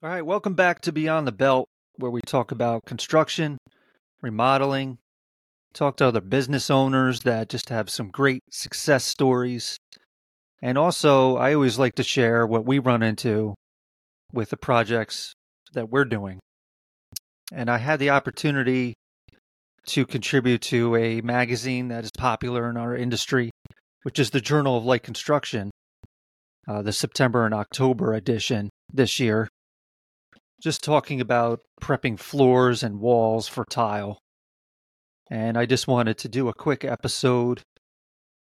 All right, welcome back to Beyond the Belt, where we talk about construction, remodeling, talk to other business owners that just have some great success stories. And also, I always like to share what we run into with the projects that we're doing. And I had the opportunity to contribute to a magazine that is popular in our industry, which is the Journal of Light Construction, uh, the September and October edition this year just talking about prepping floors and walls for tile. And I just wanted to do a quick episode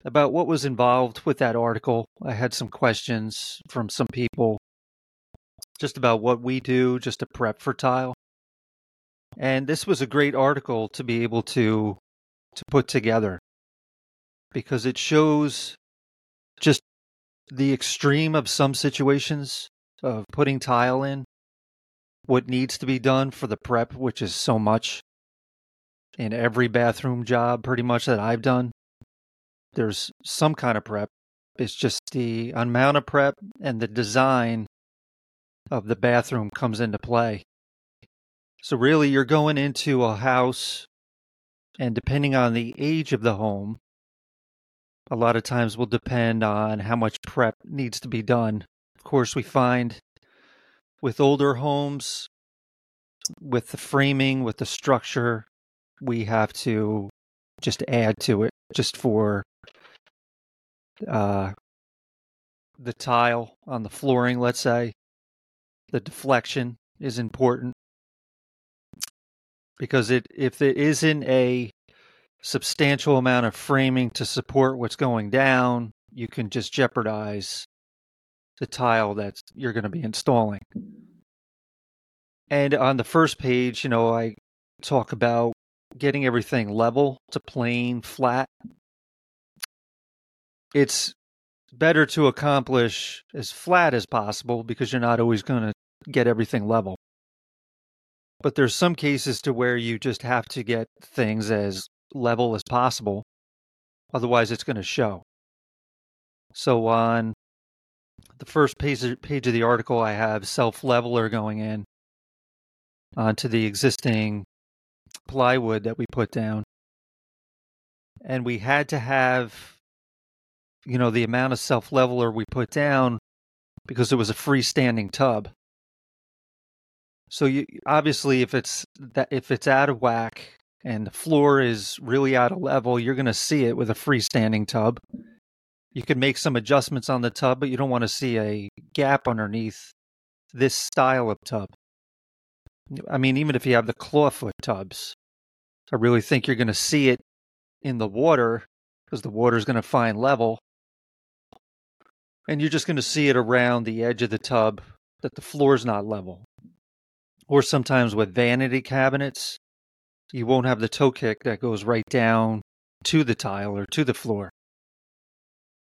about what was involved with that article. I had some questions from some people just about what we do just to prep for tile. And this was a great article to be able to to put together because it shows just the extreme of some situations of putting tile in what needs to be done for the prep, which is so much in every bathroom job pretty much that I've done. There's some kind of prep. It's just the amount of prep and the design of the bathroom comes into play. So, really, you're going into a house, and depending on the age of the home, a lot of times will depend on how much prep needs to be done. Of course, we find with older homes, with the framing, with the structure, we have to just add to it just for uh, the tile on the flooring, let's say. The deflection is important because it if it isn't a substantial amount of framing to support what's going down, you can just jeopardize the tile that you're going to be installing. And on the first page, you know, I talk about getting everything level to plain, flat. It's better to accomplish as flat as possible because you're not always going to get everything level. But there's some cases to where you just have to get things as level as possible. Otherwise, it's going to show. So on the first page, page of the article, I have self leveler going in Uh, onto the existing plywood that we put down. And we had to have, you know, the amount of self leveler we put down because it was a freestanding tub. So you obviously if it's that if it's out of whack and the floor is really out of level, you're going to see it with a freestanding tub. You can make some adjustments on the tub, but you don't want to see a gap underneath this style of tub. I mean, even if you have the clawfoot tubs, I really think you're going to see it in the water because the water is going to find level. And you're just going to see it around the edge of the tub that the floor is not level. Or sometimes with vanity cabinets, you won't have the toe kick that goes right down to the tile or to the floor.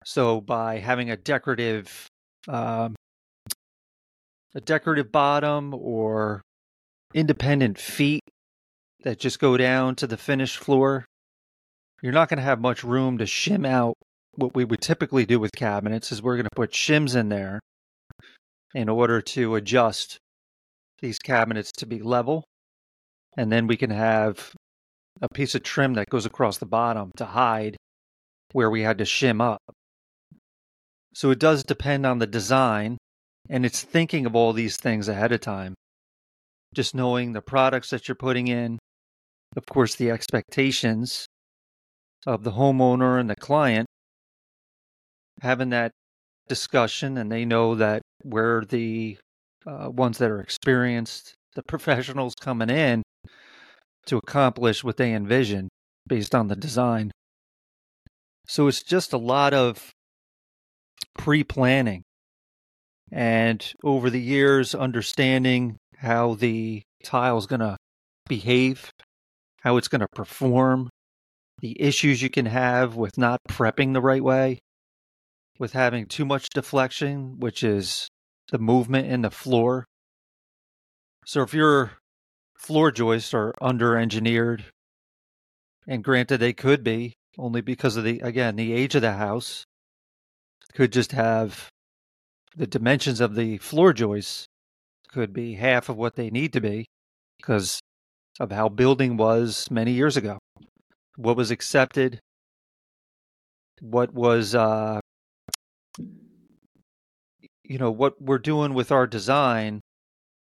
So by having a decorative um, a decorative bottom or independent feet that just go down to the finished floor, you're not going to have much room to shim out. What we would typically do with cabinets is we're going to put shims in there in order to adjust these cabinets to be level. And then we can have a piece of trim that goes across the bottom to hide where we had to shim up. So it does depend on the design, and it's thinking of all these things ahead of time. Just knowing the products that you're putting in, of course, the expectations of the homeowner and the client, having that discussion, and they know that we're the uh, ones that are experienced, the professionals coming in to accomplish what they envision based on the design. So it's just a lot of pre planning. And over the years, understanding how the tile is going to behave, how it's going to perform, the issues you can have with not prepping the right way, with having too much deflection, which is the movement in the floor. So if your floor joists are under engineered, and granted they could be only because of the again the age of the house could just have the dimensions of the floor joists could be half of what they need to be because of how building was many years ago. What was accepted, what was, uh, you know, what we're doing with our design,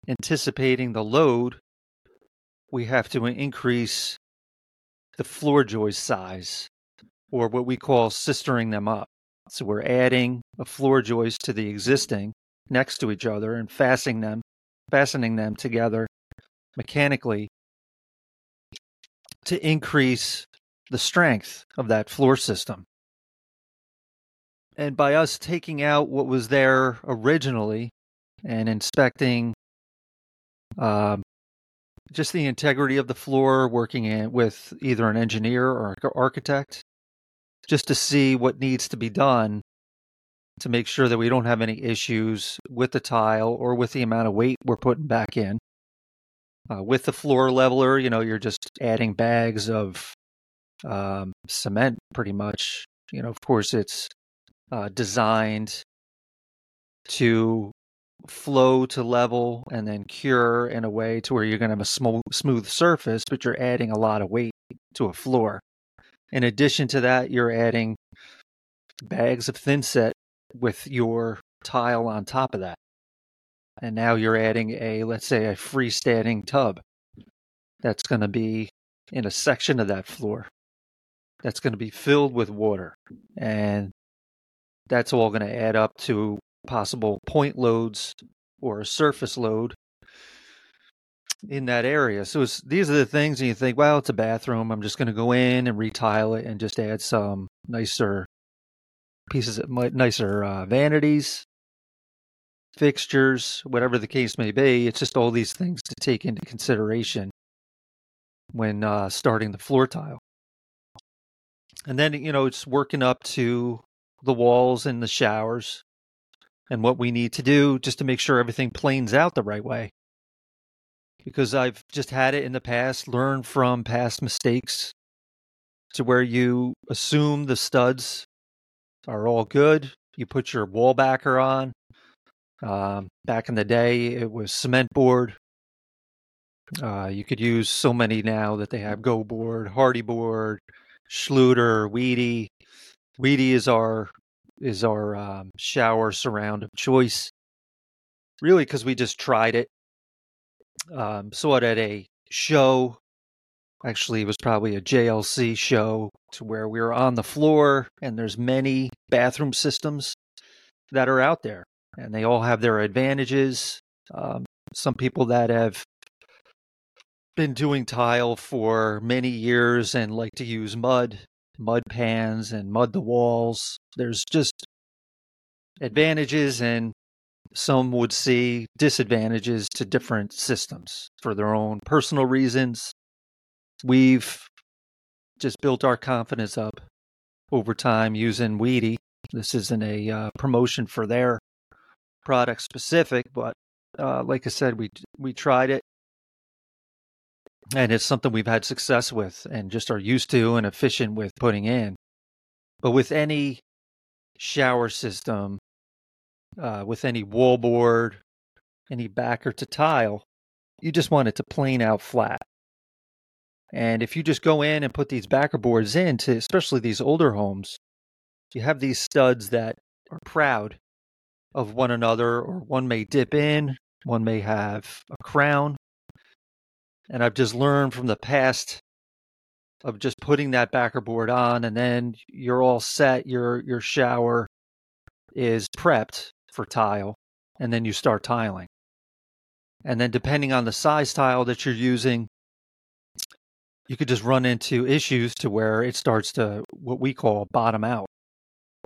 anticipating the load, we have to increase the floor joist size or what we call sistering them up. So we're adding a floor joist to the existing next to each other and fastening them, fastening them together mechanically to increase the strength of that floor system. And by us taking out what was there originally and inspecting um, just the integrity of the floor, working in, with either an engineer or architect, just to see what needs to be done to make sure that we don't have any issues with the tile or with the amount of weight we're putting back in. Uh, with the floor leveler, you know, you're just adding bags of um, cement pretty much. You know, of course, it's uh, designed to flow to level and then cure in a way to where you're going to have a sm- smooth surface, but you're adding a lot of weight to a floor. In addition to that, you're adding bags of thinset with your tile on top of that. And now you're adding a, let's say, a freestanding tub that's going to be in a section of that floor that's going to be filled with water. And that's all going to add up to possible point loads or a surface load in that area. So these are the things, and you think, well, it's a bathroom. I'm just going to go in and retile it and just add some nicer pieces of nicer uh, vanities, fixtures, whatever the case may be. It's just all these things to take into consideration when uh, starting the floor tile. And then, you know, it's working up to the walls and the showers and what we need to do just to make sure everything planes out the right way. Because I've just had it in the past, learn from past mistakes to where you assume the studs are all good. You put your wall backer on. Um, back in the day, it was cement board. Uh, you could use so many now that they have Go board, Hardie board, Schluter, Wedi. Wedi is our is our um, shower surround of choice. Really, because we just tried it. Um, saw it at a show. Actually, it was probably a JLC show to where we were on the floor, and there's many bathroom systems that are out there, and they all have their advantages. Um, some people that have been doing tile for many years and like to use mud mud pans and mud the walls. There's just advantages and some would see disadvantages to different systems for their own personal reasons. We've just built our confidence up over time using Wedi. This isn't a uh, promotion for their product specific, but uh, like I said, we we tried it and it's something we've had success with and just are used to and efficient with putting in. But with any shower system, uh, with any wallboard, any backer to tile, you just want it to plane out flat. And if you just go in and put these backer boards in to especially these older homes, you have these studs that are proud of one another, or one may dip in, one may have a crown, and I've just learned from the past of just putting that backer board on and then you're all set. Your your shower is prepped for tile and then you start tiling. And then depending on the size tile that you're using, you could just run into issues to where it starts to what we call bottom out.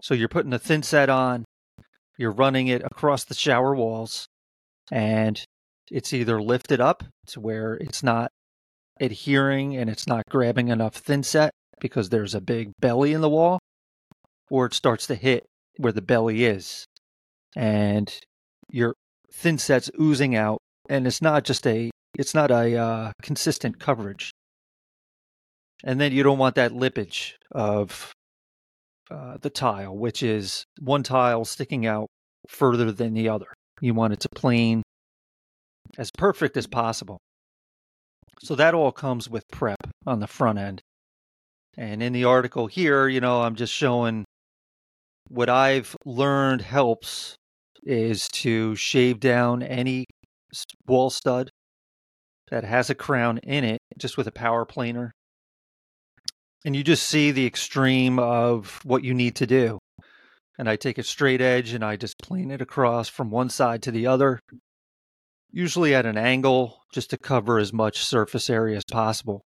So you're putting a thin set on, you're running it across the shower walls, and it's either lifted up to where it's not adhering and it's not grabbing enough thin set because there's a big belly in the wall, or it starts to hit where the belly is. And your thin set's oozing out, and it's not just a it's not a uh, consistent coverage. And then you don't want that lippage of uh, the tile, which is one tile sticking out further than the other. You want it to plane as perfect as possible. So that all comes with prep on the front end. And in the article here, you know, I'm just showing what I've learned helps is to shave down any wall stud that has a crown in it just with a power planer. And you just see the extreme of what you need to do. And I take a straight edge and I just plane it across from one side to the other, usually at an angle just to cover as much surface area as possible.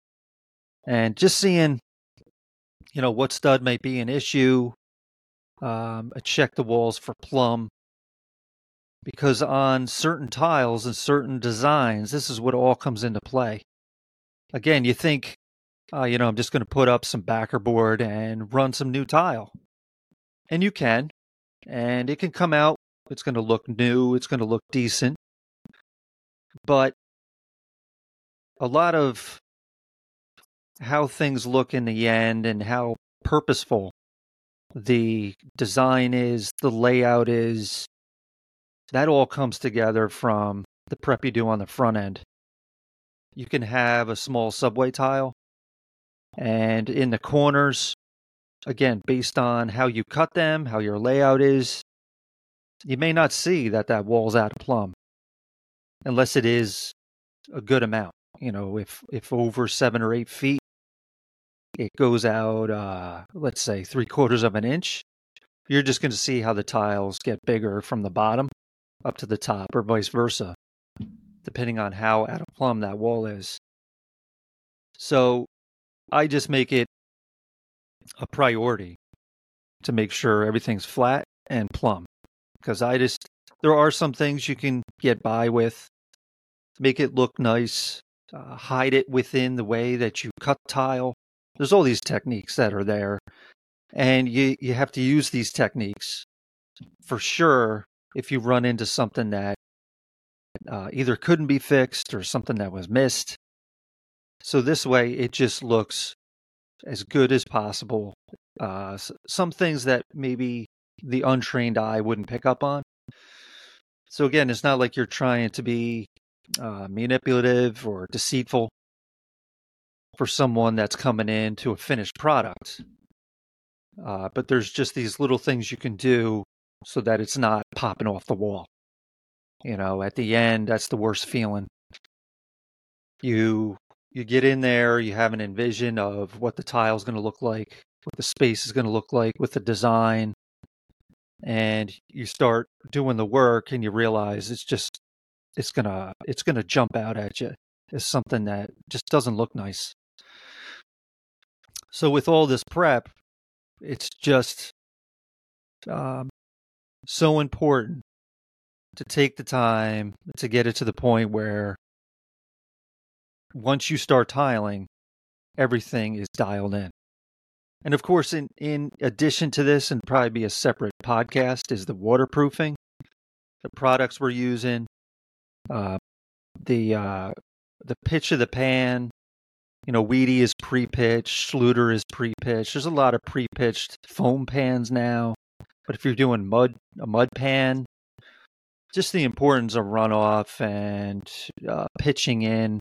And just seeing, you know, what stud might be an issue. Um, I check the walls for plumb because on certain tiles and certain designs, this is what all comes into play. Again, you think, uh, you know, I'm just going to put up some backer board and run some new tile. And you can, and it can come out. It's going to look new, it's going to look decent. But a lot of how things look in the end and how purposeful the design is, the layout is, that all comes together from the prep you do on the front end. You can have a small subway tile, and in the corners, again, based on how you cut them, how your layout is, you may not see that that wall's out of plumb unless it is a good amount. You know, if if over seven or eight feet, it goes out, uh, let's say three quarters of an inch. You're just going to see how the tiles get bigger from the bottom up to the top, or vice versa, depending on how out of plumb that wall is. So I just make it a priority to make sure everything's flat and plumb because I just there are some things you can get by with, make it look nice, uh, hide it within the way that you cut tile. There's all these techniques that are there, and you you have to use these techniques for sure if you run into something that uh, either couldn't be fixed or something that was missed. So this way, it just looks as good as possible. Uh, some things that maybe the untrained eye wouldn't pick up on. So again, it's not like you're trying to be uh, manipulative or deceitful for someone that's coming in to a finished product. Uh, but there's just these little things you can do so that it's not popping off the wall. You know, at the end, that's the worst feeling. You you get in there, you have an envision of what the tile is going to look like, what the space is going to look like with the design, and you start doing the work, and you realize it's just it's gonna it's gonna jump out at you as something that just doesn't look nice. So with all this prep, it's just um, so important to take the time to get it to the point where once you start tiling, everything is dialed in. And of course, in, in addition to this, and probably be a separate podcast, is the waterproofing, the products we're using, uh, the uh, the pitch of the pan. You know, Wedi is pre-pitched, Schluter is pre-pitched. There's a lot of pre-pitched foam pans now. But if you're doing mud, a mud pan, just the importance of runoff and uh, pitching in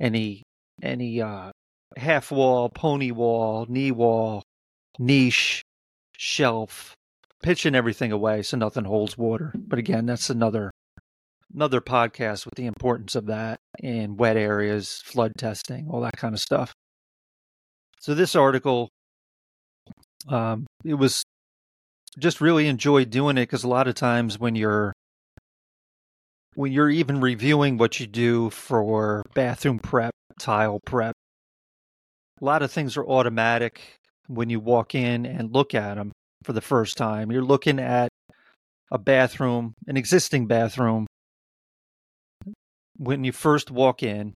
any any uh, half wall, pony wall, knee wall, niche, shelf, pitching everything away so nothing holds water. But again, that's another another podcast with the importance of that in wet areas, flood testing, all that kind of stuff. So this article, um, it was just really enjoyed doing it because a lot of times when you're when you're even reviewing what you do for bathroom prep, tile prep, a lot of things are automatic when you walk in and look at them for the first time. You're looking at a bathroom, an existing bathroom. When you first walk in,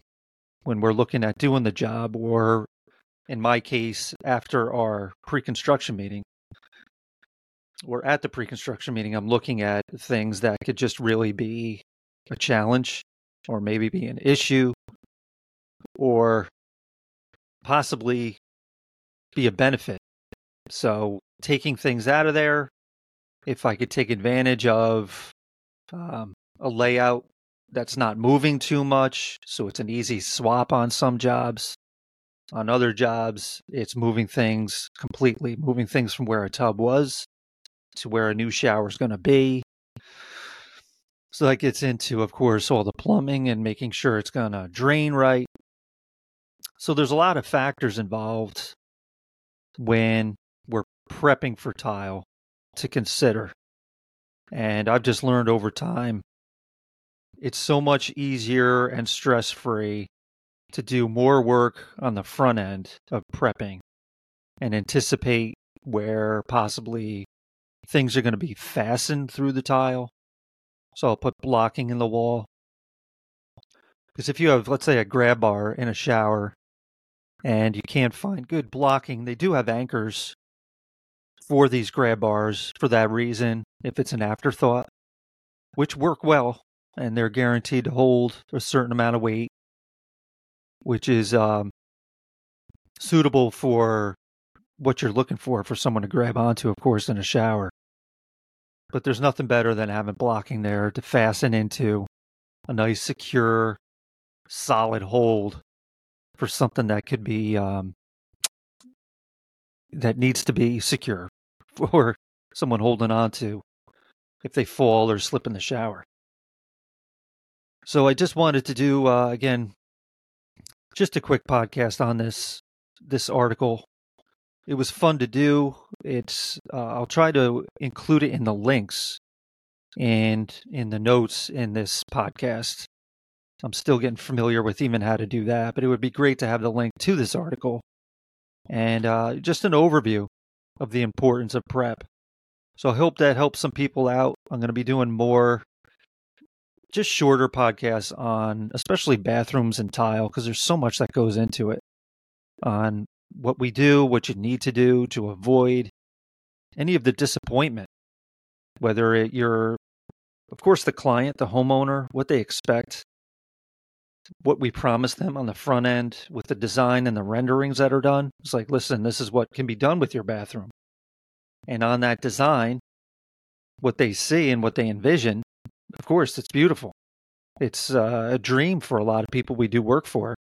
when we're looking at doing the job, or in my case, after our pre construction meeting, or at the pre-construction meeting, I'm looking at things that could just really be a challenge or maybe be an issue or possibly be a benefit. So taking things out of there, if I could take advantage of um, a layout that's not moving too much, so it's an easy swap on some jobs. On other jobs, it's moving things completely, moving things from where a tub was to where a new shower is going to be. So that gets into, of course, all the plumbing and making sure it's going to drain right. So there's a lot of factors involved when we're prepping for tile to consider. And I've just learned over time it's so much easier and stress free to do more work on the front end of prepping and anticipate where possibly things are going to be fastened through the tile. So I'll put blocking in the wall. Because if you have, let's say, a grab bar in a shower and you can't find good blocking, they do have anchors for these grab bars for that reason, if it's an afterthought, which work well and they're guaranteed to hold a certain amount of weight, which is um, suitable for what you're looking for for someone to grab onto, of course, in a shower. But there's nothing better than having blocking there to fasten into a nice, secure, solid hold for something that could be um, that needs to be secure for someone holding on to if they fall or slip in the shower. So I just wanted to do uh, again just a quick podcast on this this article. It was fun to do. It's uh, I'll try to include it in the links and in the notes in this podcast. I'm still getting familiar with even how to do that, but it would be great to have the link to this article and uh, just an overview of the importance of prep. So I hope that helps some people out. I'm going to be doing more just shorter podcasts on especially bathrooms and tile because there's so much that goes into it on what we do, what you need to do to avoid any of the disappointment, whether it, you're, of course, the client, the homeowner, what they expect, what we promise them on the front end with the design and the renderings that are done. It's like, listen, this is what can be done with your bathroom. And on that design, what they see and what they envision of course, it's beautiful. It's uh, a dream for a lot of people we do work for.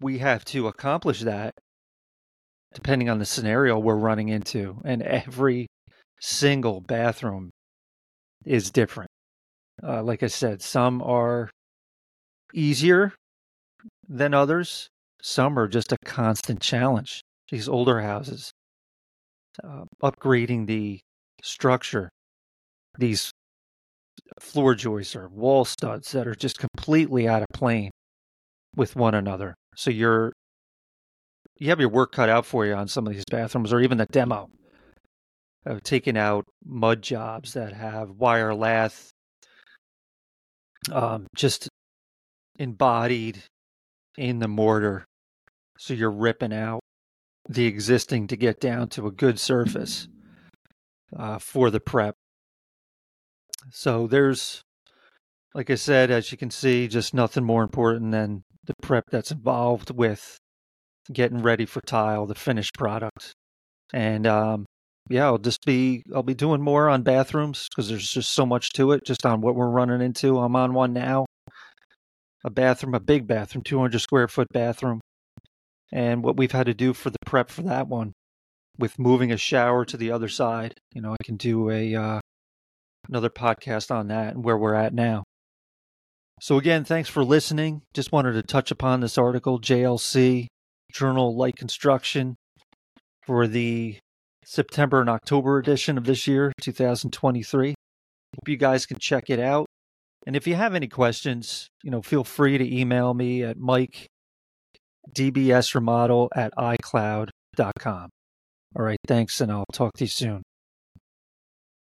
We have to accomplish that depending on the scenario we're running into. And every single bathroom is different. Uh, like I said, some are easier than others, some are just a constant challenge. These older houses, uh, upgrading the structure, these floor joists or wall studs that are just completely out of plane with one another. So you're you have your work cut out for you on some of these bathrooms or even the demo of taking out mud jobs that have wire lath um, just embodied in the mortar. So you're ripping out the existing to get down to a good surface uh, for the prep. So there's, like I said, as you can see, just nothing more important than the prep that's involved with getting ready for tile, the finished product. And um, yeah, I'll just be I'll be doing more on bathrooms because there's just so much to it. Just on what we're running into. I'm on one now. A bathroom, a big bathroom, 200 square foot bathroom, and what we've had to do for the prep for that one, with moving a shower to the other side. You know, I can do a uh, another podcast on that and where we're at now. So, again, thanks for listening. Just wanted to touch upon this article, JLC, Journal Light Construction, for the September and October edition of this year, 2023. Hope you guys can check it out. And if you have any questions, you know, feel free to email me at Mike dbsremodel at icloud.com. All right, thanks, and I'll talk to you soon.